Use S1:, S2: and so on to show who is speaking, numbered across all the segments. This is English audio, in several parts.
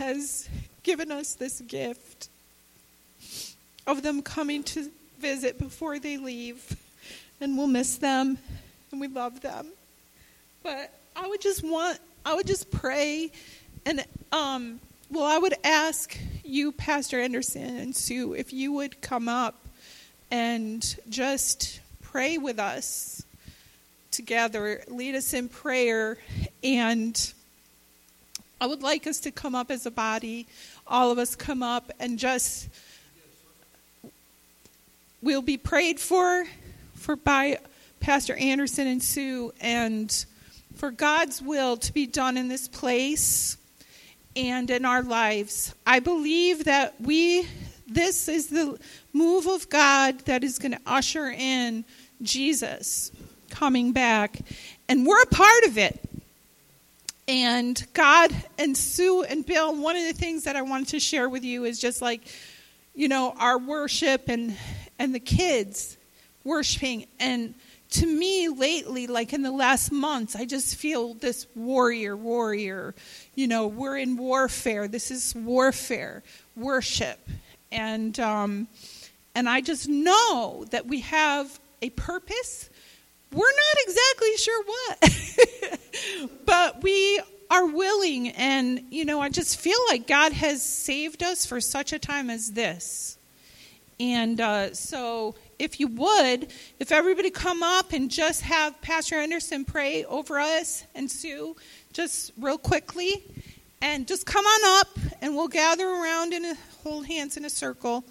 S1: has given us this gift of them coming to visit before they leave. And we'll miss them and we love them. But I would just want, I would just pray and, um, well, I would ask you, Pastor Anderson and Sue, if you would come up and just pray with us together, lead us in prayer, and I would like us to come up as a body, all of us come up and just we'll be prayed for for by Pastor Anderson and Sue and for God's will to be done in this place and in our lives. I believe that we this is the move of God that is going to usher in Jesus coming back and we're a part of it. And God and Sue and Bill, one of the things that I wanted to share with you is just like, you know, our worship and and the kids worshiping. And to me, lately, like in the last months, I just feel this warrior, warrior. You know, we're in warfare. This is warfare, worship, and um, and I just know that we have a purpose. We're not exactly sure what, but we are willing, and you know, I just feel like God has saved us for such a time as this. And uh, so, if you would, if everybody come up and just have Pastor Anderson pray over us and Sue, just real quickly, and just come on up, and we'll gather around and hold hands in a circle.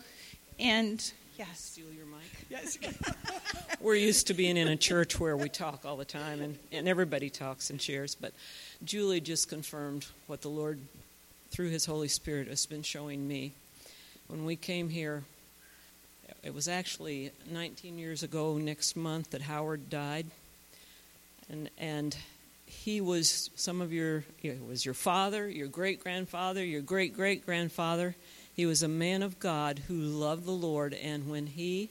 S1: And yes. Yes.
S2: We're used to being in a church where we talk all the time, and, and everybody talks and shares. But Julie just confirmed what the Lord, through His Holy Spirit, has been showing me. When we came here it was actually 19 years ago next month that Howard died. And, and he was some of your, it was your father, your great grandfather, your great great grandfather. He was a man of God who loved the Lord. And when he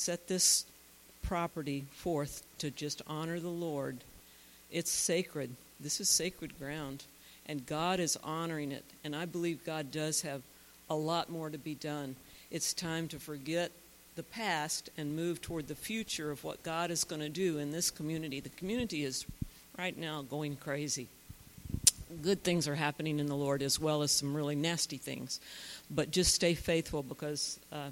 S2: set this property forth to just honor the Lord, it's sacred. This is sacred ground. And God is honoring it. And I believe God does have a lot more to be done. It's time to forget the past and move toward the future of what God is going to do in this community. The community is right now going crazy. Good things are happening in the Lord as well as some really nasty things. But just stay faithful because uh,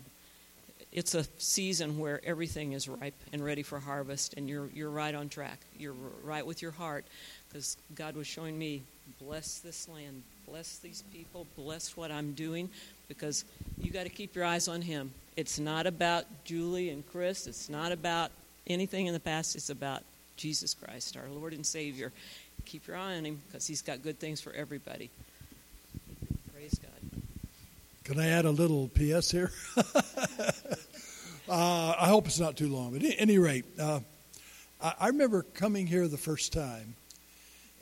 S2: it's a season where everything is ripe and ready for harvest, and you're, you're right on track. You're right with your heart because God was showing me bless this land, bless these people, bless what I'm doing, because you got to keep your eyes on Him. It's not about Julie and Chris, it's not about anything in the past, it's about Jesus Christ, our Lord and Savior. Keep your eye on Him because He's got good things for everybody.
S3: Can I add a little PS here? uh, I hope it's not too long, but at any rate, uh, I remember coming here the first time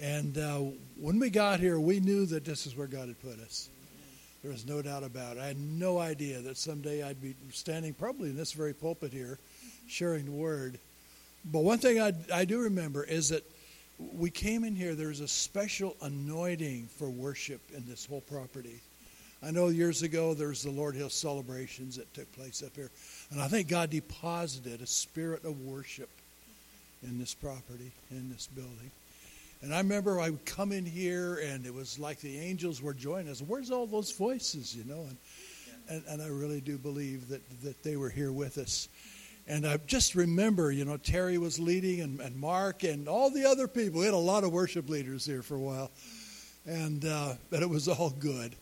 S3: and uh, when we got here, we knew that this is where God had put us. There was no doubt about it. I had no idea that someday I'd be standing probably in this very pulpit here sharing the word. But one thing I, I do remember is that we came in here, there was a special anointing for worship in this whole property. I know years ago there was the Lord Hill celebrations that took place up here. And I think God deposited a spirit of worship in this property, in this building. And I remember I would come in here and it was like the angels were joining us. Where's all those voices, you know? And, and, and I really do believe that, that they were here with us. And I just remember, you know, Terry was leading and, and Mark and all the other people. We had a lot of worship leaders here for a while. And uh, but it was all good.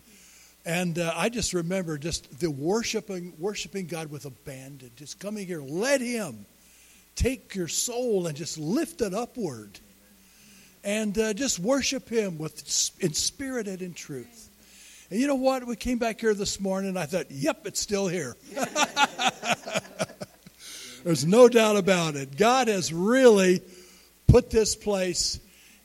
S3: And uh, I just remember just the worshiping, worshiping God with abandon, just coming here, let Him take your soul and just lift it upward and uh, just worship Him with in spirit and in truth. And you know what? We came back here this morning, and I thought, yep, it's still here. There's no doubt about it. God has really put this place,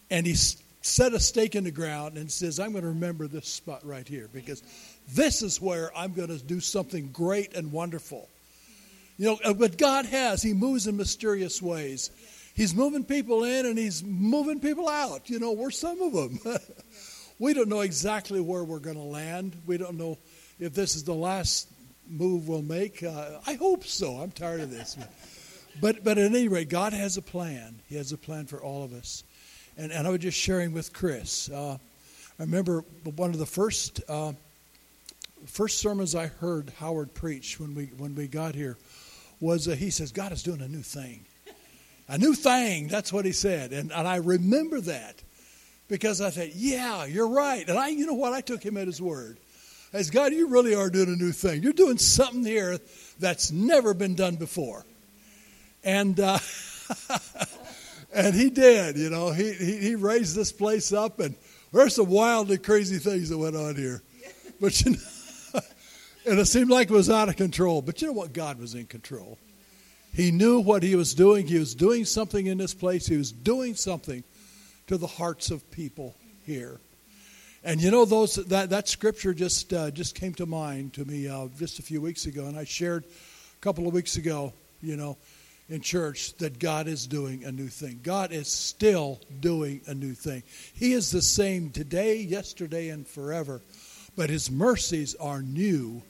S3: and He set a stake in the ground and says, I'm going to remember this spot right here because this is where I'm going to do something great and wonderful. You know, uh, but God has. He moves in mysterious ways. He's moving people in and he's moving people out. You know, we're some of them. We don't know exactly where we're going to land. We don't know if this is the last move we'll make. Uh, I hope so. I'm tired of this. But, but at any rate, God has a plan. He has a plan for all of us. And, and I was just sharing with Chris. Uh, I remember one of the first uh, first sermons I heard Howard preach when we when we got here was uh, he says God is doing a new thing, a new thing. That's what he said, and and I remember that because I thought, yeah, you're right. And I, you know what, I took him at his word. As God, you really are doing a new thing. You're doing something here that's never been done before, and. Uh, and he did, you know. He, he, he raised this place up, and there's some wild and crazy things that went on here. But you know, and it seemed like it was out of control. But you know what? God was in control. He knew what he was doing. He was doing something in this place. He was doing something to the hearts of people here. And you know those that that scripture just uh, just came to mind to me uh, just a few weeks ago, and I shared a couple of weeks ago. You know, in church that God is doing a new thing. God is still doing a new thing. He is the same today, yesterday, and forever, but His mercies are new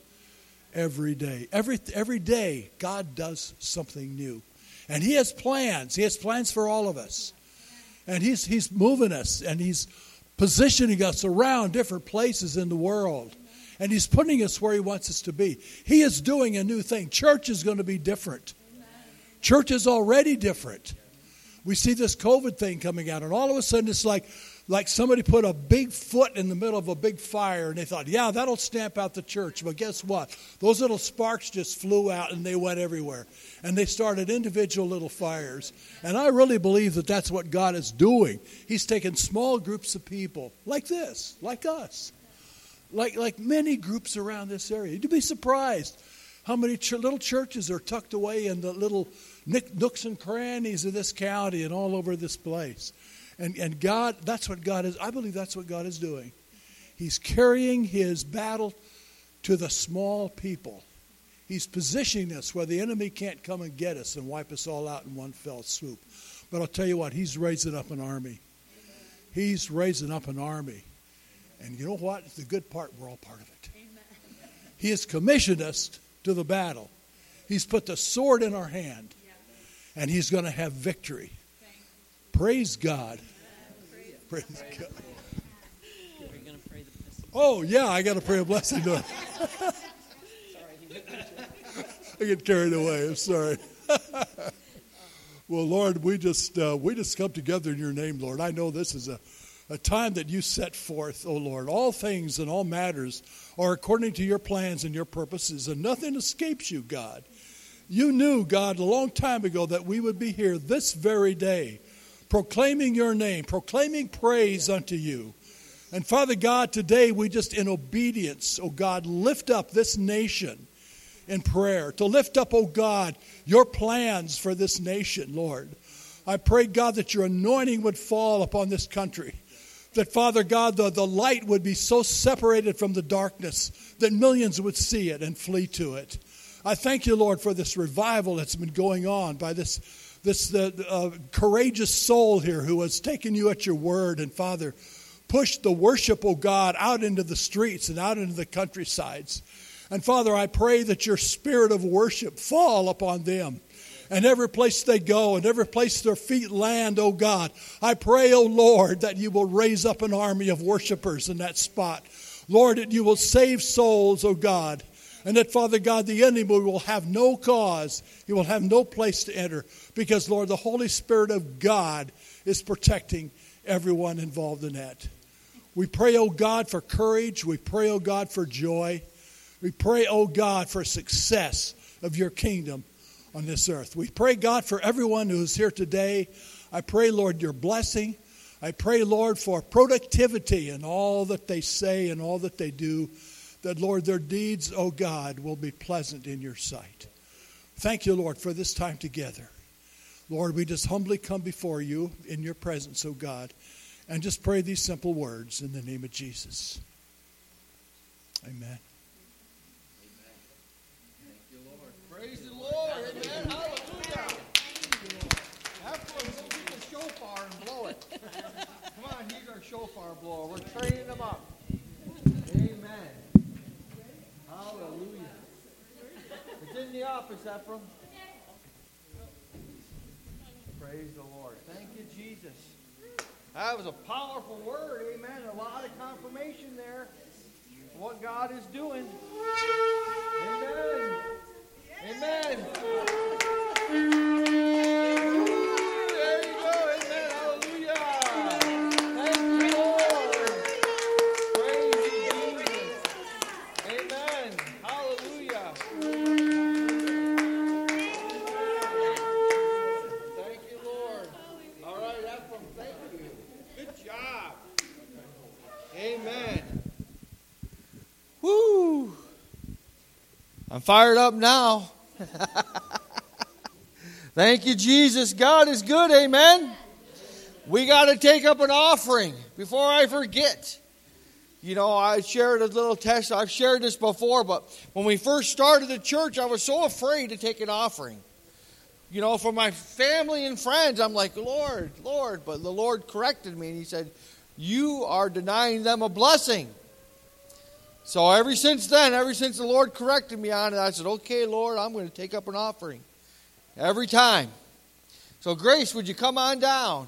S3: every day. Every, every day, God does something new. And He has plans. He has plans for all of us. And He's, he's moving us and He's positioning us around different places in the world. And He's putting us where He wants us to be. He is doing a new thing. Church is going to be different. Church is already different. We see this COVID thing coming out, and all of a sudden it's like, like somebody put a big foot in the middle of a big fire, and they thought, yeah, that'll stamp out the church. But guess what? Those little sparks just flew out and they went everywhere. And they started individual little fires. And I really believe that that's what God is doing. He's taking small groups of people, like this, like us, like, like many groups around this area. You'd be surprised how many ch- little churches are tucked away in the little nooks and crannies of this county and all over this place. And, and God, that's what God is, I believe that's what God is doing. He's carrying his battle to the small people. He's positioning us where the enemy can't come and get us and wipe us all out in one fell swoop. But I'll tell you what, he's raising up an army. He's raising up an army. And you know what? It's the good part. We're all part of it. He has commissioned us to the battle. He's put the sword in our hand and he's going to have victory. Praise God. Praise God. Oh, yeah, I got to pray a blessing. I get carried away. I'm sorry. well, Lord, we just uh, we just come together in your name, Lord. I know this is a, a time that you set forth, O Lord. All things and all matters are according to your plans and your purposes, and nothing escapes you, God. You knew, God, a long time ago that we would be here this very day, proclaiming your name, proclaiming praise unto you. And Father God, today we just in obedience, O God, lift up this nation in prayer, to lift up, O God, your plans for this nation, Lord. I pray, God, that your anointing would fall upon this country. That, Father God, the, the light would be so separated from the darkness that millions would see it and flee to it. I thank you, Lord, for this revival that's been going on by this, this uh, courageous soul here who has taken you at your word and, Father, pushed the worship, of God, out into the streets and out into the countrysides. And, Father, I pray that your spirit of worship fall upon them. And every place they go and every place their feet land, oh God, I pray, oh Lord, that you will raise up an army of worshipers in that spot. Lord, that you will save souls, oh God. And that, Father God, the enemy will have no cause, he will have no place to enter. Because, Lord, the Holy Spirit of God is protecting everyone involved in that. We pray, oh God, for courage. We pray, oh God, for joy. We pray, oh God, for success of your kingdom on this earth. We pray, God, for everyone who's here today. I pray, Lord, your blessing. I pray, Lord, for productivity in all that they say and all that they do that, Lord, their deeds, oh God, will be pleasant in your sight. Thank you, Lord, for this time together. Lord, we just humbly come before you in your presence, oh God, and just pray these simple words in the name of Jesus. Amen.
S4: Praise the Lord. Amen. Hallelujah. Have fun. Some people shofar and blow it. Come on. he's our shofar blower. We're training him up. Amen. Hallelujah. It's in the office, Ephraim. Praise the Lord. Thank you, Jesus. That was a powerful word. Amen. A lot of confirmation there. What God is doing. I'm fired up now. Thank you, Jesus. God is good. Amen. We got to take up an offering before I forget. You know, I shared a little test. I've shared this before, but when we first started the church, I was so afraid to take an offering. You know, for my family and friends, I'm like, Lord, Lord. But the Lord corrected me and He said, You are denying them a blessing. So ever since then, ever since the Lord corrected me on it, I said, Okay, Lord, I'm going to take up an offering. Every time. So, Grace, would you come on down?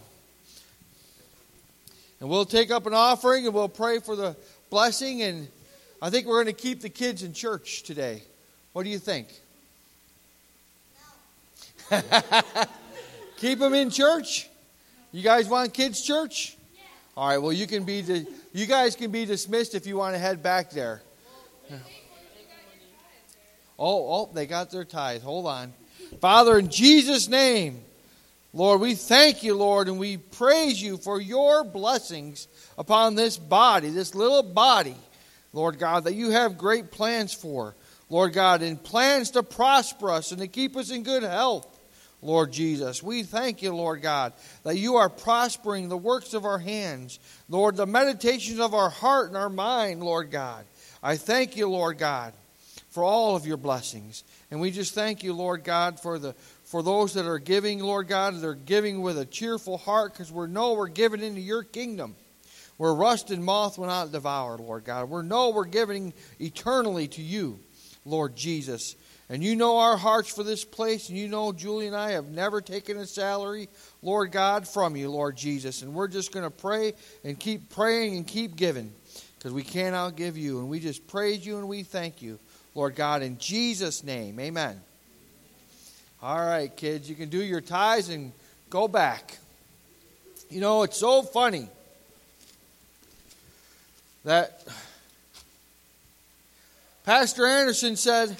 S4: And we'll take up an offering and we'll pray for the blessing. And I think we're going to keep the kids in church today. What do you think? keep them in church? You guys want kids' church? All right, well, you can be the, you guys can be dismissed if you want to head back there. Oh, oh, they got their tithe. Hold on. Father, in Jesus' name, Lord, we thank you, Lord, and we praise you for your blessings upon this body, this little body, Lord God, that you have great plans for, Lord God, and plans to prosper us and to keep us in good health. Lord Jesus. We thank you, Lord God, that you are prospering the works of our hands. Lord, the meditations of our heart and our mind, Lord God. I thank you, Lord God, for all of your blessings. And we just thank you, Lord God, for the for those that are giving, Lord God, they're giving with a cheerful heart because we know we're giving into your kingdom. Where rust and moth will not devour, Lord God. We know we're giving eternally to you, Lord Jesus. And you know our hearts for this place, and you know Julie and I have never taken a salary, Lord God, from you, Lord Jesus. And we're just going to pray and keep praying and keep giving because we can't outgive you. And we just praise you and we thank you, Lord God, in Jesus' name. Amen. All right, kids, you can do your tithes and go back. You know, it's so funny that Pastor Anderson said,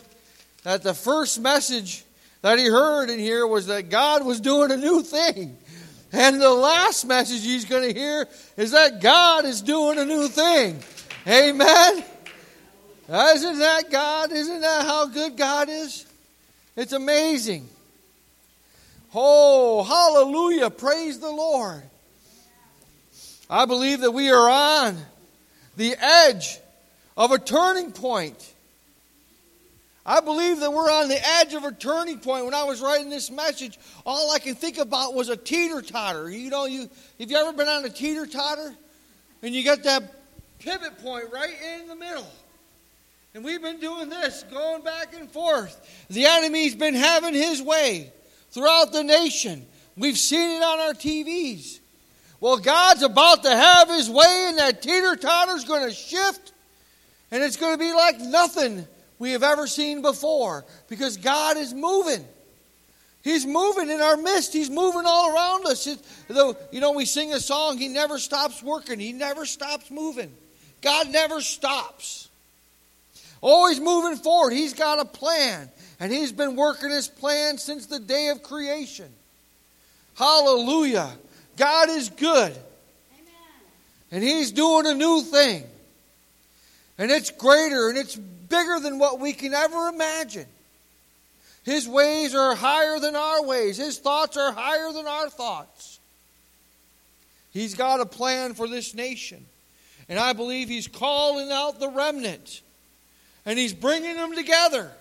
S4: that the first message that he heard in here was that God was doing a new thing. And the last message he's going to hear is that God is doing a new thing. Amen. Isn't that God? Isn't that how good God is? It's amazing. Oh, hallelujah. Praise the Lord. I believe that we are on the edge of a turning point. I believe that we're on the edge of a turning point. When I was writing this message, all I could think about was a teeter totter. You know, you have you ever been on a teeter totter? And you got that pivot point right in the middle. And we've been doing this, going back and forth. The enemy's been having his way throughout the nation. We've seen it on our TVs. Well, God's about to have his way, and that teeter totter's going to shift, and it's going to be like nothing we have ever seen before because God is moving. He's moving in our midst. He's moving all around us. It, though, you know, we sing a song, He never stops working, He never stops moving. God never stops. Always moving forward. He's got a plan, and He's been working His plan since the day of creation. Hallelujah. God is good. Amen. And He's doing a new thing. And it's greater and it's bigger than what we can ever imagine. His ways are higher than our ways, His thoughts are higher than our thoughts. He's got a plan for this nation. And I believe He's calling out the remnant and He's bringing them together.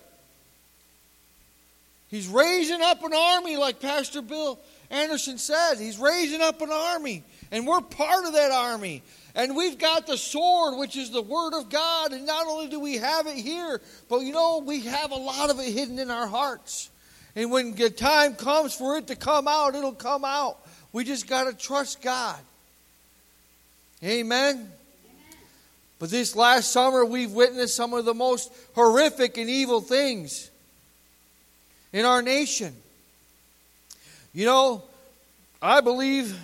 S4: He's raising up an army, like Pastor Bill Anderson said. He's raising up an army. And we're part of that army. And we've got the sword, which is the Word of God. And not only do we have it here, but you know, we have a lot of it hidden in our hearts. And when the time comes for it to come out, it'll come out. We just got to trust God. Amen. But this last summer, we've witnessed some of the most horrific and evil things in our nation. You know, I believe,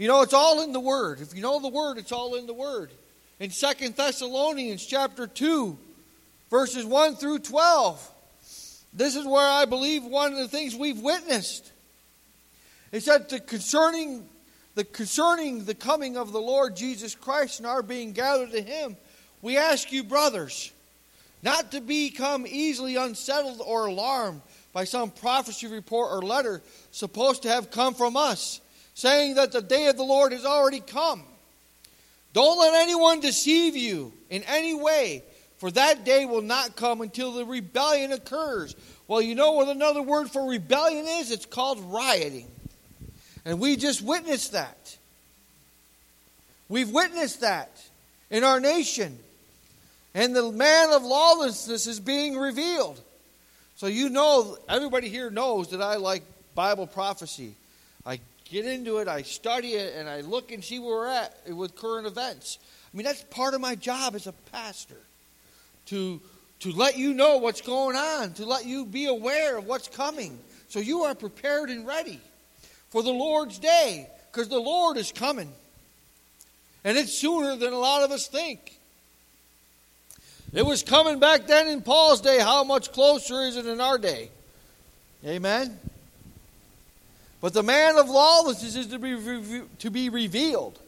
S4: you know, it's all in the Word. If you know the Word, it's all in the Word. In Second Thessalonians chapter 2, verses 1 through 12, this is where I believe one of the things we've witnessed. It said the concerning the concerning the coming of the Lord Jesus Christ and our being gathered to him, we ask you, brothers, not to become easily unsettled or alarmed by some prophecy report or letter supposed to have come from us, saying that the day of the Lord has already come. Don't let anyone deceive you in any way, for that day will not come until the rebellion occurs. Well, you know what another word for rebellion is? It's called rioting. And we just witnessed that. We've witnessed that in our nation. And the man of lawlessness is being revealed. So you know, everybody here knows that I like Bible prophecy. I get into it, I study it, and I look and see where we're at with current events. I mean, that's part of my job as a pastor to, to let you know what's going on, to let you be aware of what's coming, so you are prepared and ready for the Lord's day, because the Lord is coming. And it's sooner than a lot of us think. It was coming back then in Paul's day. How much closer is it in our day? Amen. But the man of lawlessness is to be, to be revealed.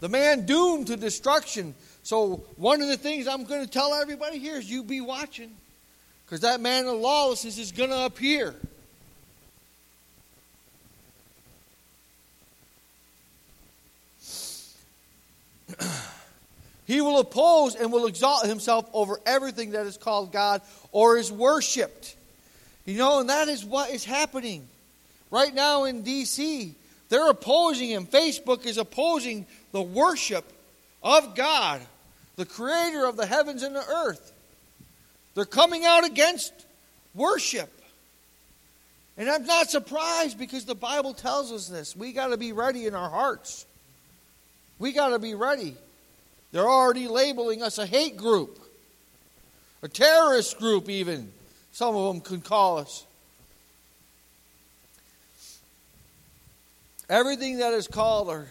S4: The man doomed to destruction. So, one of the things I'm going to tell everybody here is you be watching. Because that man of lawlessness is going to appear. He will oppose and will exalt himself over everything that is called God or is worshiped. You know, and that is what is happening right now in D.C. They're opposing him. Facebook is opposing the worship of God, the creator of the heavens and the earth. They're coming out against worship. And I'm not surprised because the Bible tells us this. We got to be ready in our hearts. We got to be ready. They're already labeling us a hate group, a terrorist group, even. Some of them could call us. Everything that is called or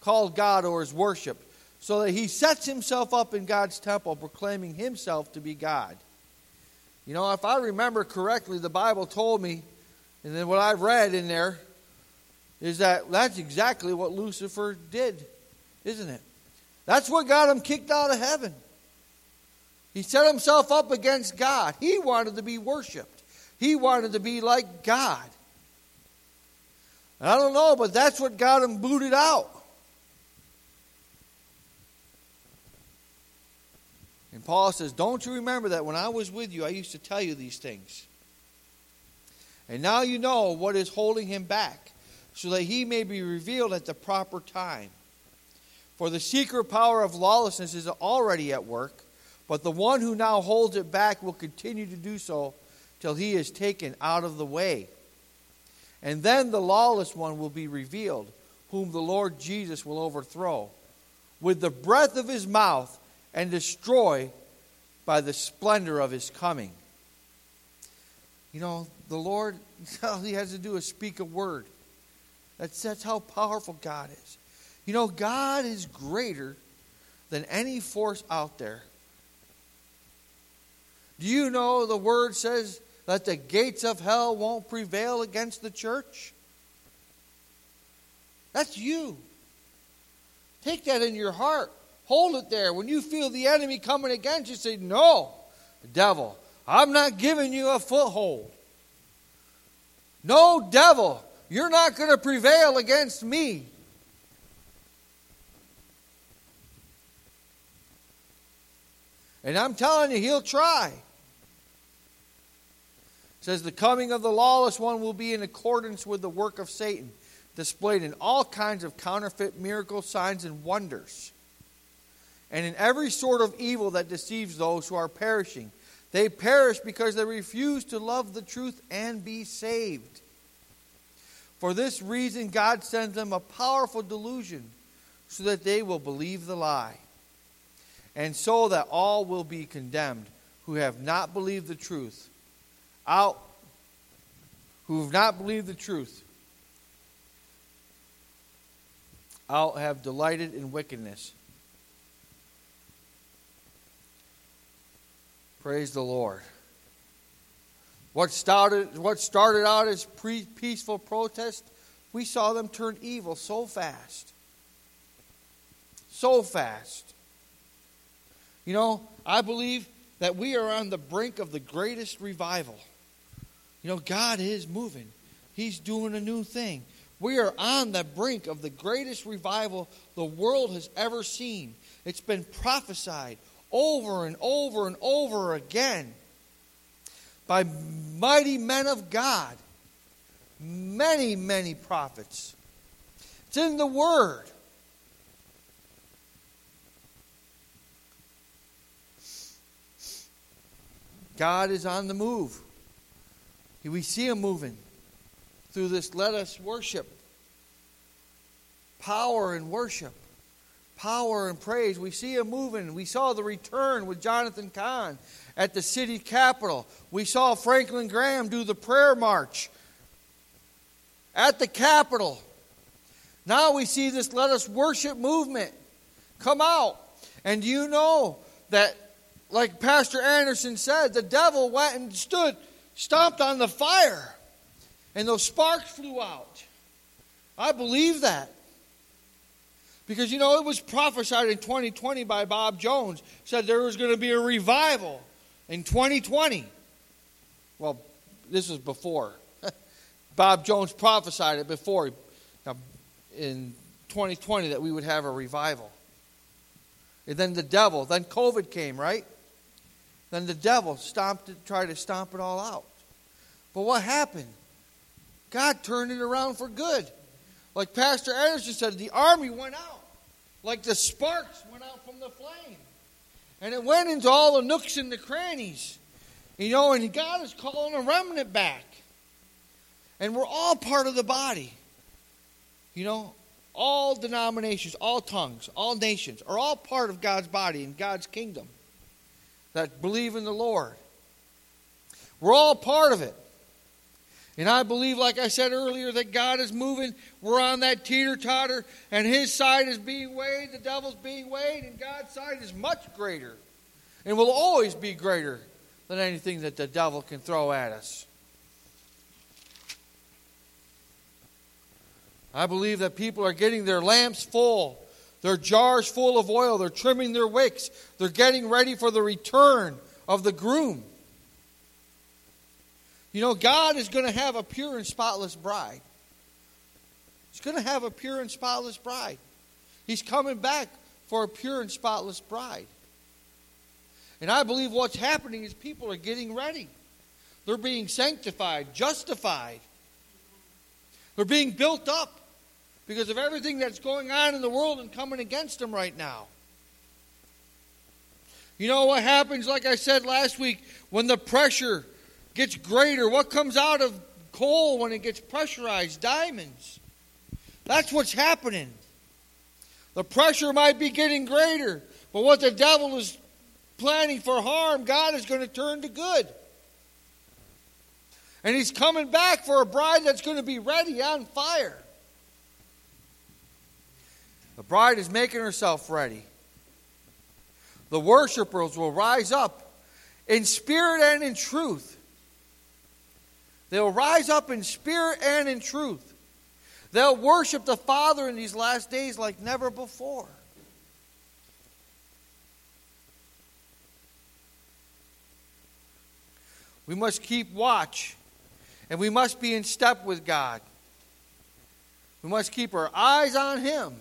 S4: called God or is worshiped, so that he sets himself up in God's temple, proclaiming himself to be God. You know, if I remember correctly, the Bible told me, and then what I've read in there, is that that's exactly what Lucifer did, isn't it? That's what got him kicked out of heaven. He set himself up against God. He wanted to be worshiped, he wanted to be like God. I don't know, but that's what got him booted out. And Paul says, Don't you remember that when I was with you, I used to tell you these things? And now you know what is holding him back, so that he may be revealed at the proper time. For the secret power of lawlessness is already at work, but the one who now holds it back will continue to do so till he is taken out of the way. And then the lawless one will be revealed, whom the Lord Jesus will overthrow with the breath of his mouth and destroy by the splendor of his coming. You know, the Lord, all he has to do is speak a word. That's, that's how powerful God is. You know, God is greater than any force out there. Do you know the word says that the gates of hell won't prevail against the church? That's you. Take that in your heart. Hold it there. When you feel the enemy coming against you, say, No, devil, I'm not giving you a foothold. No, devil, you're not going to prevail against me. And I'm telling you, he'll try. Says the coming of the lawless one will be in accordance with the work of Satan displayed in all kinds of counterfeit miracles, signs, and wonders, and in every sort of evil that deceives those who are perishing. They perish because they refuse to love the truth and be saved. For this reason, God sends them a powerful delusion so that they will believe the lie, and so that all will be condemned who have not believed the truth. Out, who have not believed the truth, out have delighted in wickedness. Praise the Lord. What started, what started out as pre- peaceful protest, we saw them turn evil so fast. So fast. You know, I believe that we are on the brink of the greatest revival. You know, God is moving, He's doing a new thing. We are on the brink of the greatest revival the world has ever seen. It's been prophesied over and over and over again by mighty men of God, many, many prophets. It's in the Word. God is on the move. We see Him moving through this let us worship. Power and worship. Power and praise. We see Him moving. We saw the return with Jonathan Cahn at the city capitol. We saw Franklin Graham do the prayer march at the capitol. Now we see this let us worship movement come out. And you know that like Pastor Anderson said, the devil went and stood, stomped on the fire, and those sparks flew out. I believe that. Because, you know, it was prophesied in 2020 by Bob Jones, said there was going to be a revival in 2020. Well, this was before. Bob Jones prophesied it before now, in 2020 that we would have a revival. And then the devil, then COVID came, right? Then the devil stomped it, tried to stomp it all out. But what happened? God turned it around for good. Like Pastor Anderson said, the army went out. Like the sparks went out from the flame. And it went into all the nooks and the crannies. You know, and God is calling a remnant back. And we're all part of the body. You know, all denominations, all tongues, all nations are all part of God's body and God's kingdom that believe in the Lord. We're all part of it. And I believe, like I said earlier, that God is moving. We're on that teeter totter, and His side is being weighed, the devil's being weighed, and God's side is much greater and will always be greater than anything that the devil can throw at us. I believe that people are getting their lamps full their jars full of oil. They're trimming their wicks. They're getting ready for the return of the groom. You know, God is going to have a pure and spotless bride. He's going to have a pure and spotless bride. He's coming back for a pure and spotless bride. And I believe what's happening is people are getting ready. They're being sanctified, justified. They're being built up because of everything that's going on in the world and coming against them right now. You know what happens, like I said last week, when the pressure gets greater? What comes out of coal when it gets pressurized? Diamonds. That's what's happening. The pressure might be getting greater, but what the devil is planning for harm, God is going to turn to good. And he's coming back for a bride that's going to be ready on fire. The bride is making herself ready. The worshipers will rise up in spirit and in truth. They'll rise up in spirit and in truth. They'll worship the Father in these last days like never before. We must keep watch and we must be in step with God. We must keep our eyes on Him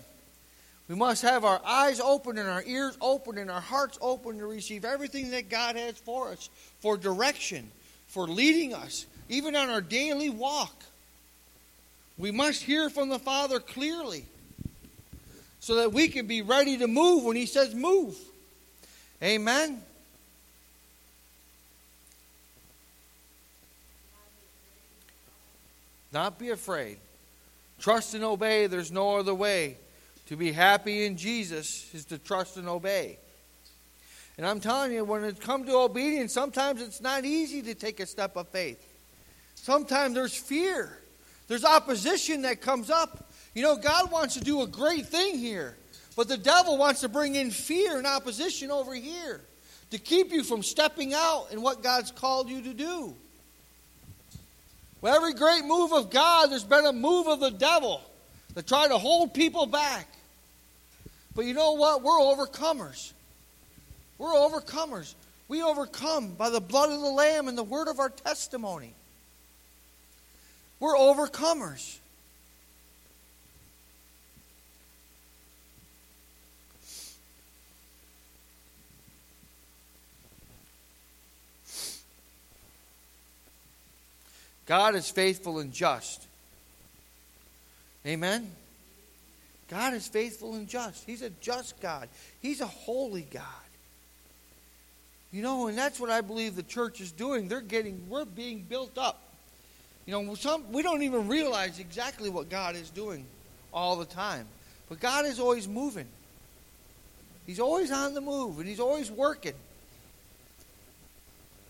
S4: we must have our eyes open and our ears open and our hearts open to receive everything that God has for us, for direction, for leading us, even on our daily walk. We must hear from the Father clearly so that we can be ready to move when He says move. Amen. Not be afraid. Trust and obey. There's no other way. To be happy in Jesus is to trust and obey. And I'm telling you, when it comes to obedience, sometimes it's not easy to take a step of faith. Sometimes there's fear, there's opposition that comes up. You know, God wants to do a great thing here, but the devil wants to bring in fear and opposition over here to keep you from stepping out in what God's called you to do. With every great move of God, there's been a move of the devil to try to hold people back. But you know what? We're overcomers. We're overcomers. We overcome by the blood of the Lamb and the word of our testimony. We're overcomers. God is faithful and just. Amen? God is faithful and just. He's a just God, He's a holy God. You know, and that's what I believe the church is doing. They're getting, we're being built up. You know, some, we don't even realize exactly what God is doing all the time. But God is always moving. He's always on the move, and He's always working.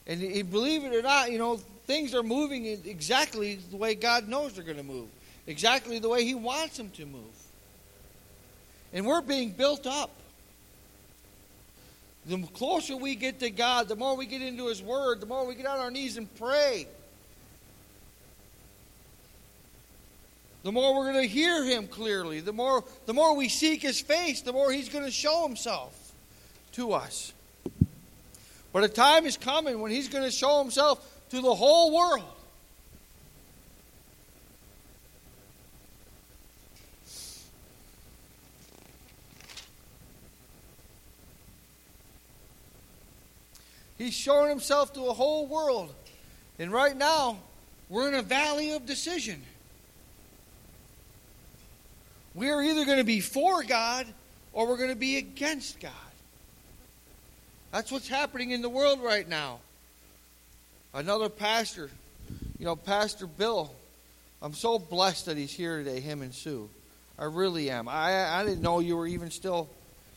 S4: And, and believe it or not, you know, things are moving exactly the way God knows they're going to move, exactly the way He wants them to move. And we're being built up. The closer we get to God, the more we get into His Word, the more we get on our knees and pray. The more we're going to hear Him clearly, the more, the more we seek His face, the more He's going to show Himself to us. But a time is coming when He's going to show Himself to the whole world. He's showing himself to a whole world. And right now, we're in a valley of decision. We're either going to be for God or we're going to be against God. That's what's happening in the world right now. Another pastor, you know, Pastor Bill, I'm so blessed that he's here today, him and Sue. I really am. I, I didn't know you were even still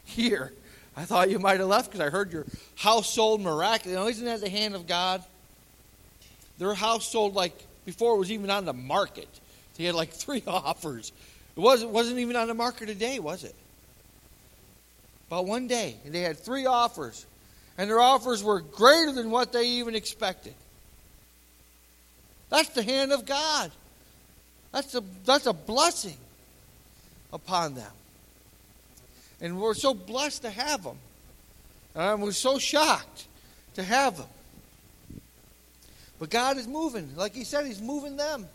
S4: here. I thought you might have left because I heard your house sold miraculously. You know, isn't that the hand of God? Their house sold like before it was even on the market. They had like three offers. It wasn't, wasn't even on the market a day, was it? But one day, they had three offers, and their offers were greater than what they even expected. That's the hand of God. That's a, that's a blessing upon them. And we're so blessed to have them. And we're so shocked to have them. But God is moving. Like He said, He's moving them.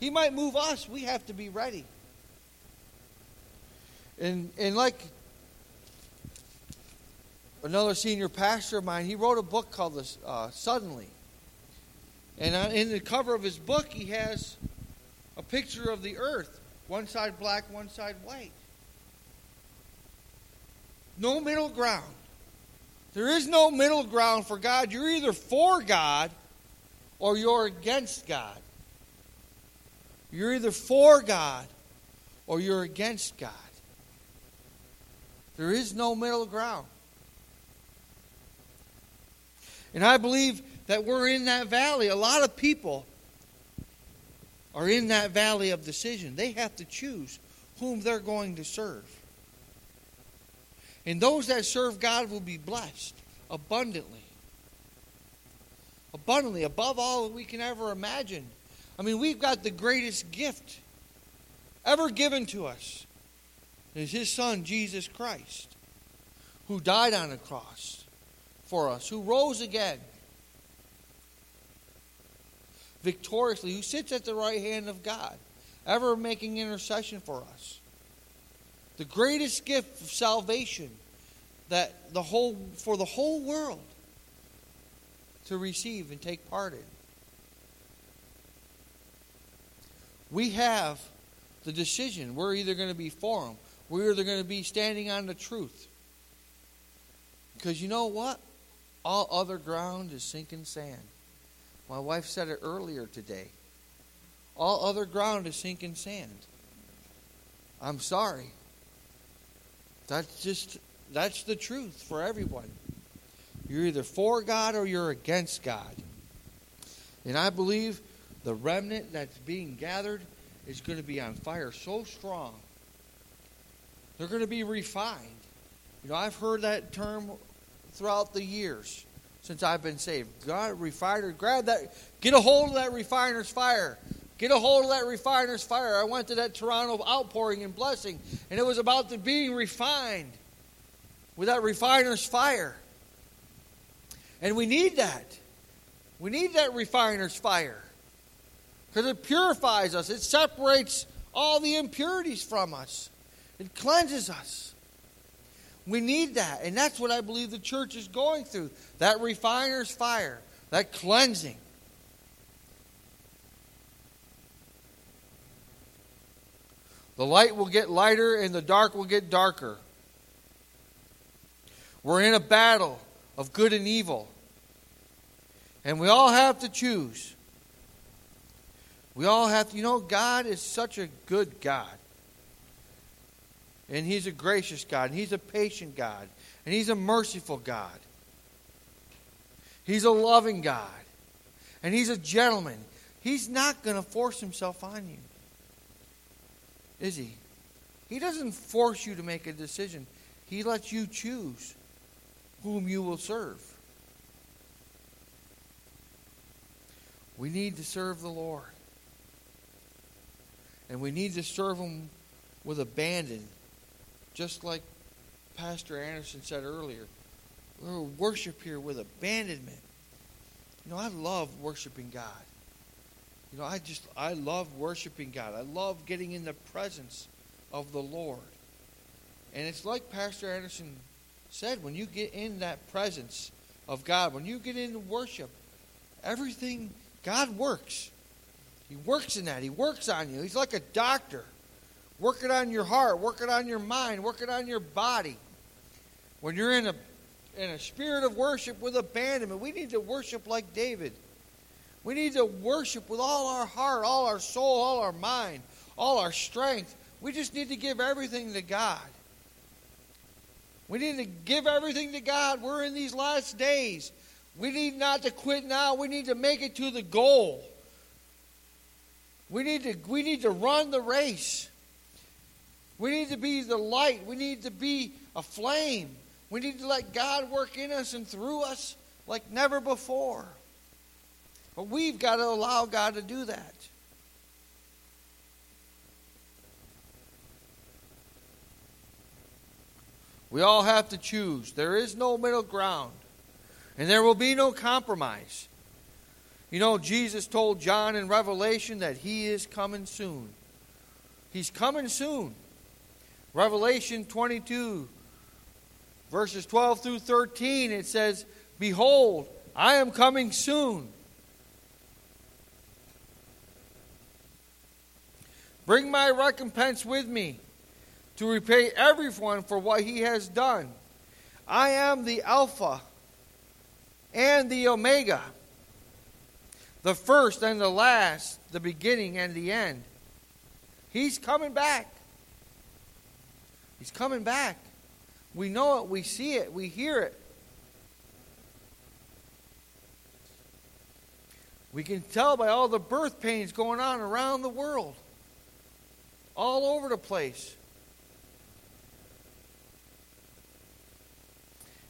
S4: He might move us. We have to be ready. And, and like another senior pastor of mine, he wrote a book called this, uh, Suddenly. And in the cover of his book, he has a picture of the earth one side black, one side white. No middle ground. There is no middle ground for God. You're either for God or you're against God. You're either for God or you're against God. There is no middle ground. And I believe that we're in that valley. A lot of people are in that valley of decision. They have to choose whom they're going to serve. And those that serve God will be blessed abundantly. Abundantly, above all that we can ever imagine. I mean, we've got the greatest gift ever given to us. Is his son, Jesus Christ, who died on a cross for us, who rose again, victoriously, who sits at the right hand of God, ever making intercession for us. The greatest gift of salvation that the whole for the whole world to receive and take part in. We have the decision. We're either going to be for them, we're either going to be standing on the truth. Because you know what? All other ground is sinking sand. My wife said it earlier today. All other ground is sinking sand. I'm sorry. That's just that's the truth for everyone. You're either for God or you're against God. And I believe the remnant that's being gathered is going to be on fire so strong. They're going to be refined. You know, I've heard that term throughout the years since I've been saved. God, refiner, grab that, get a hold of that refiner's fire. Get a hold of that refiner's fire. I went to that Toronto outpouring and blessing, and it was about the being refined with that refiner's fire. And we need that. We need that refiner's fire because it purifies us, it separates all the impurities from us, it cleanses us. We need that. And that's what I believe the church is going through that refiner's fire, that cleansing. The light will get lighter and the dark will get darker. We're in a battle of good and evil. And we all have to choose. We all have you know, God is such a good God. And He's a gracious God. And He's a patient God. And He's a merciful God. He's a loving God. And He's a gentleman. He's not going to force Himself on you. Is He? He doesn't force you to make a decision, He lets you choose whom you will serve. We need to serve the Lord. And we need to serve Him with abandon, just like Pastor Anderson said earlier. We're worship here with abandonment. You know, I love worshiping God. You know, I just, I love worshiping God. I love getting in the presence of the Lord. And it's like Pastor Anderson said when you get in that presence of God, when you get into worship, everything, God works. He works in that. He works on you. He's like a doctor, working on your heart, working on your mind, working on your body. When you're in a in a spirit of worship with abandonment, we need to worship like David. We need to worship with all our heart, all our soul, all our mind, all our strength. We just need to give everything to God. We need to give everything to God. We're in these last days. We need not to quit now. We need to make it to the goal. We need to, we need to run the race. We need to be the light. We need to be a flame. We need to let God work in us and through us like never before. But we've got to allow God to do that. We all have to choose. There is no middle ground, and there will be no compromise. You know, Jesus told John in Revelation that he is coming soon. He's coming soon. Revelation 22, verses 12 through 13, it says, Behold, I am coming soon. Bring my recompense with me to repay everyone for what he has done. I am the Alpha and the Omega, the first and the last, the beginning and the end. He's coming back. He's coming back. We know it, we see it, we hear it. We can tell by all the birth pains going on around the world, all over the place.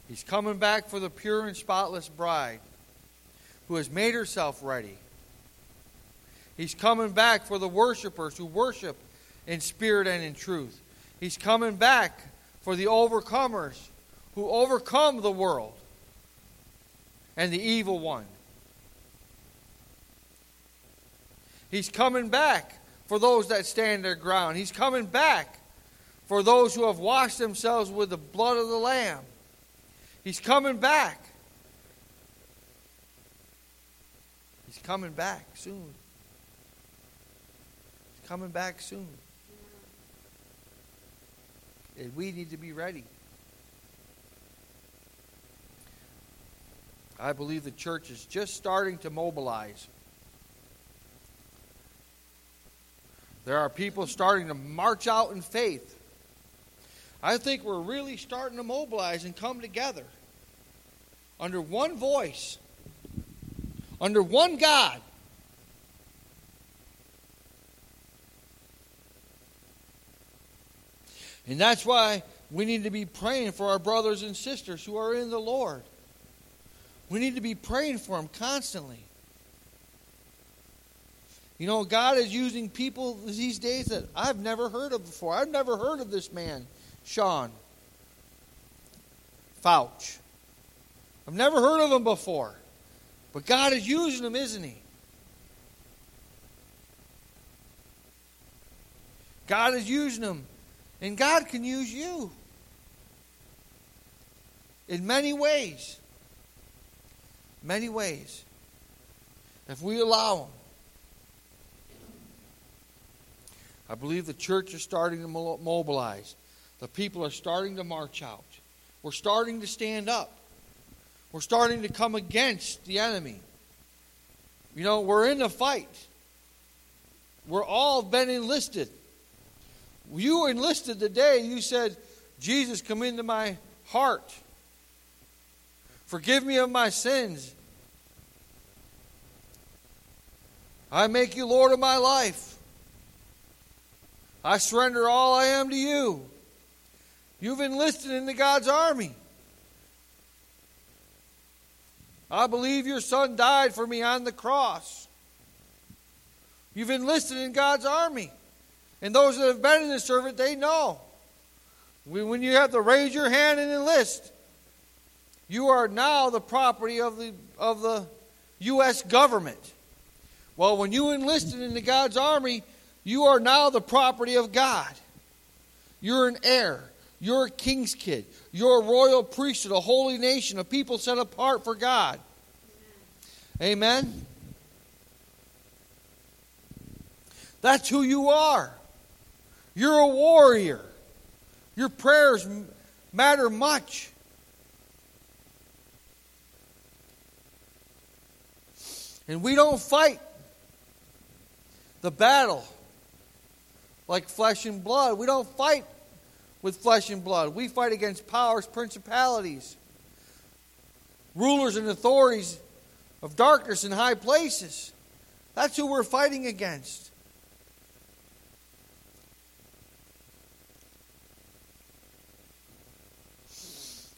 S4: He's coming back for the pure and spotless bride who has made herself ready. He's coming back for the worshipers who worship in spirit and in truth. He's coming back for the overcomers who overcome the world and the evil one. He's coming back for those that stand their ground. He's coming back for those who have washed themselves with the blood of the Lamb. He's coming back. He's coming back soon. coming back soon. And we need to be ready. I believe the church is just starting to mobilize. There are people starting to march out in faith. I think we're really starting to mobilize and come together under one voice, under one God. And that's why we need to be praying for our brothers and sisters who are in the Lord. We need to be praying for them constantly. You know, God is using people these days that I've never heard of before. I've never heard of this man, Sean Feucht. I've never heard of him before. But God is using them, isn't he? God is using them. And God can use you in many ways. Many ways. If we allow him. I believe the church is starting to mobilize. The people are starting to march out. We're starting to stand up. We're starting to come against the enemy. You know, we're in a fight. We're all been enlisted. You enlisted today, you said, Jesus, come into my heart. Forgive me of my sins. I make you Lord of my life. I surrender all I am to you. You've enlisted into God's army. I believe your son died for me on the cross. You've enlisted in God's army. And those that have been in the service, they know. When you have to raise your hand and enlist, you are now the property of the, of the U.S. government. Well, when you enlisted into God's army, you are now the property of God. You're an heir. You're a king's kid. You're a royal priesthood, a holy nation, a people set apart for God. Amen? That's who you are. You're a warrior. Your prayers matter much. And we don't fight the battle like flesh and blood. We don't fight with flesh and blood. We fight against powers, principalities, rulers, and authorities of darkness in high places. That's who we're fighting against.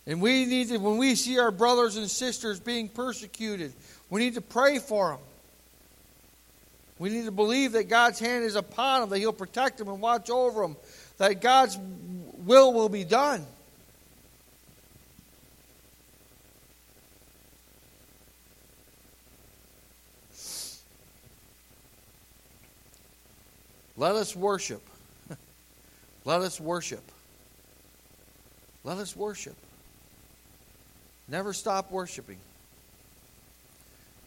S4: And we need to, when we see our brothers and sisters being persecuted, we need to pray for them. We need to believe that God's hand is upon them, that He'll protect them and watch over them, that God's will will be done. Let us worship. Let us worship. Let us worship. Never stop worshiping.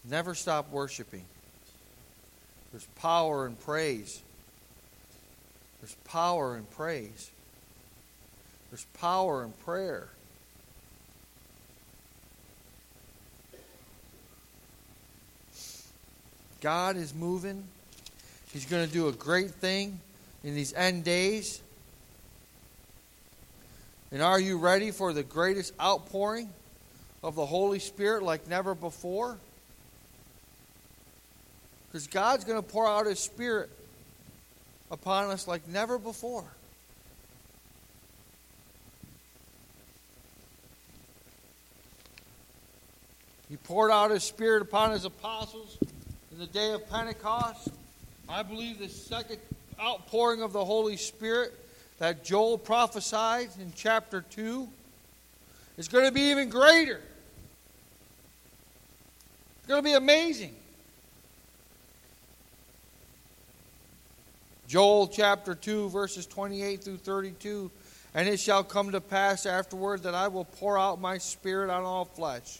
S4: Never stop worshiping. There's power in praise. There's power in praise. There's power in prayer. God is moving. He's going to do a great thing in these end days. And are you ready for the greatest outpouring of the Holy Spirit like never before? Because God's going to pour out His Spirit upon us like never before. He poured out His Spirit upon His apostles in the day of Pentecost. I believe the second outpouring of the Holy Spirit that Joel prophesied in chapter 2 is going to be even greater. It's going to be amazing. Joel chapter 2, verses 28 through 32. And it shall come to pass afterward that I will pour out my spirit on all flesh.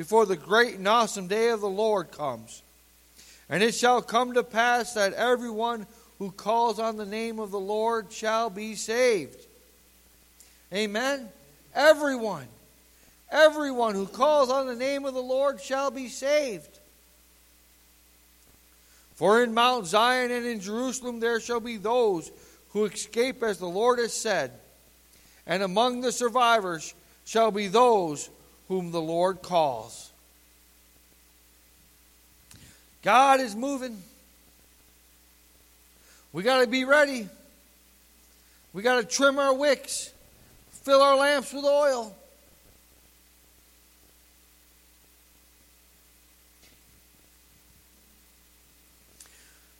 S4: before the great and awesome day of the Lord comes. And it shall come to pass that everyone who calls on the name of the Lord shall be saved. Amen? Everyone. Everyone who calls on the name of the Lord shall be saved. For in Mount Zion and in Jerusalem there shall be those who escape as the Lord has said, and among the survivors shall be those whom the Lord calls. God is moving. We got to be ready. We got to trim our wicks, fill our lamps with oil.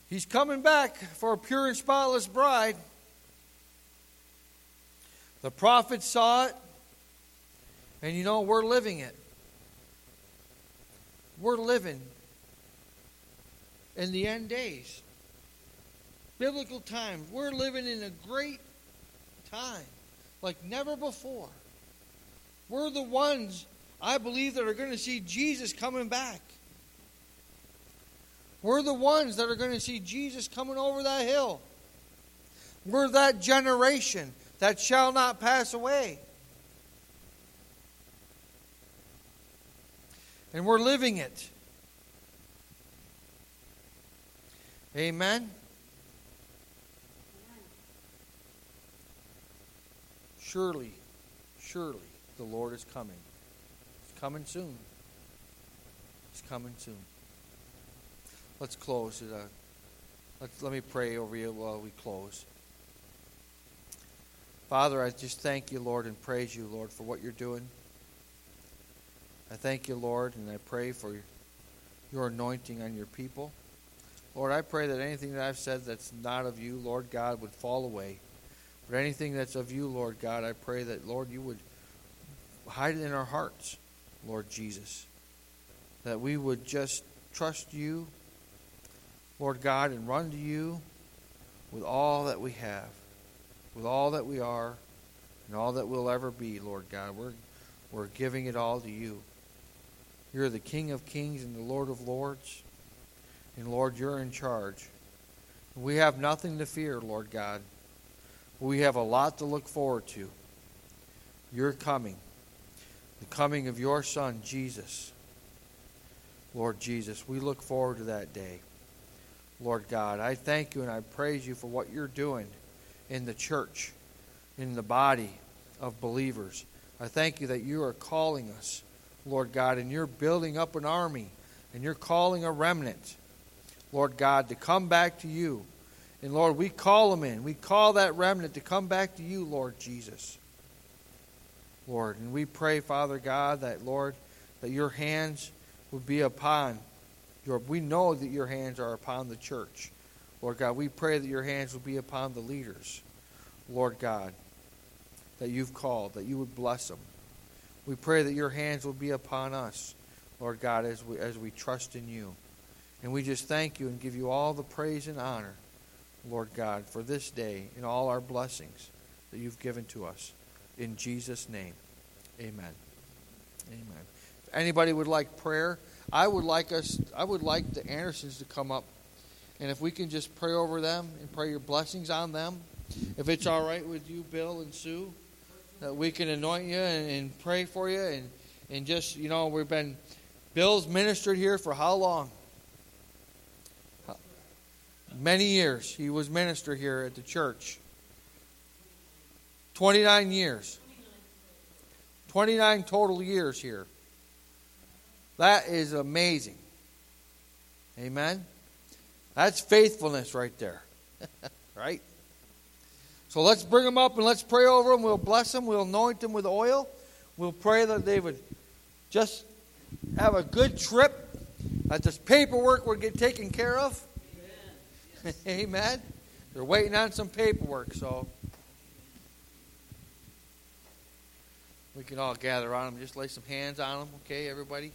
S4: He's coming back for a pure and spotless bride. The prophets saw it, and you know, we're living it. We're living in the end days. Biblical times. We're living in a great time like never before. We're the ones, I believe, that are going to see Jesus coming back. We're the ones that are going to see Jesus coming over that hill. We're that generation that shall not pass away. And we're living it. Amen. Surely, surely the Lord is coming. He's coming soon. He's coming soon. Let's close. Uh, let's, let me pray over you while we close. Father, I just thank you, Lord, and praise you, Lord, for what you're doing. I thank you, Lord, and I pray for your anointing on your people. Lord, I pray that anything that I've said that's not of you, Lord God, would fall away. But anything that's of you, Lord God, I pray that, Lord, you would hide it in our hearts, Lord Jesus. That we would just trust you Lord God, and run to you with all that we have, with all that we are, and all that we'll ever be, Lord God. We're, we're giving it all to you. You're the King of kings and the Lord of lords. And Lord, you're in charge. We have nothing to fear, Lord God. We have a lot to look forward to. Your coming, the coming of your Son, Jesus. Lord Jesus, we look forward to that day. Lord God. I thank you and I praise you for what you're doing in the church, in the body of believers. I thank you that you are calling us, Lord God, and you're building up an army and you're calling a remnant, Lord God, to come back to you. And Lord, we call them in. We call that remnant to come back to you, Lord Jesus. Lord, and we pray, Father God, that, Lord, that your hands would be upon your, we know that your hands are upon the church. Lord God, we pray that your hands will be upon the leaders, Lord God, that you've called, that you would bless them. We pray that your hands will be upon us, Lord God, as we, as we trust in you. And we just thank you and give you all the praise and honor, Lord God, for this day and all our blessings that you've given to us. In Jesus' name, amen. Amen. If anybody would like prayer, I would like us, I would like the Andersons to come up, and if we can just pray over them and pray your blessings on them, if it's all right with you, Bill and Sue, that we can anoint you and, and pray for you, and and just you know we've been, Bill's ministered here for how long? Many years he was minister here at the church. 29 years. 29 total years here. That is amazing. Amen. That's faithfulness right there. right? So let's bring them up and let's pray over them. We'll bless them. We'll anoint them with oil. We'll pray that they would just have a good trip, that this paperwork would get taken care of. Amen. They're waiting on some paperwork, so we can all gather on them. Just lay some hands on them, okay, everybody?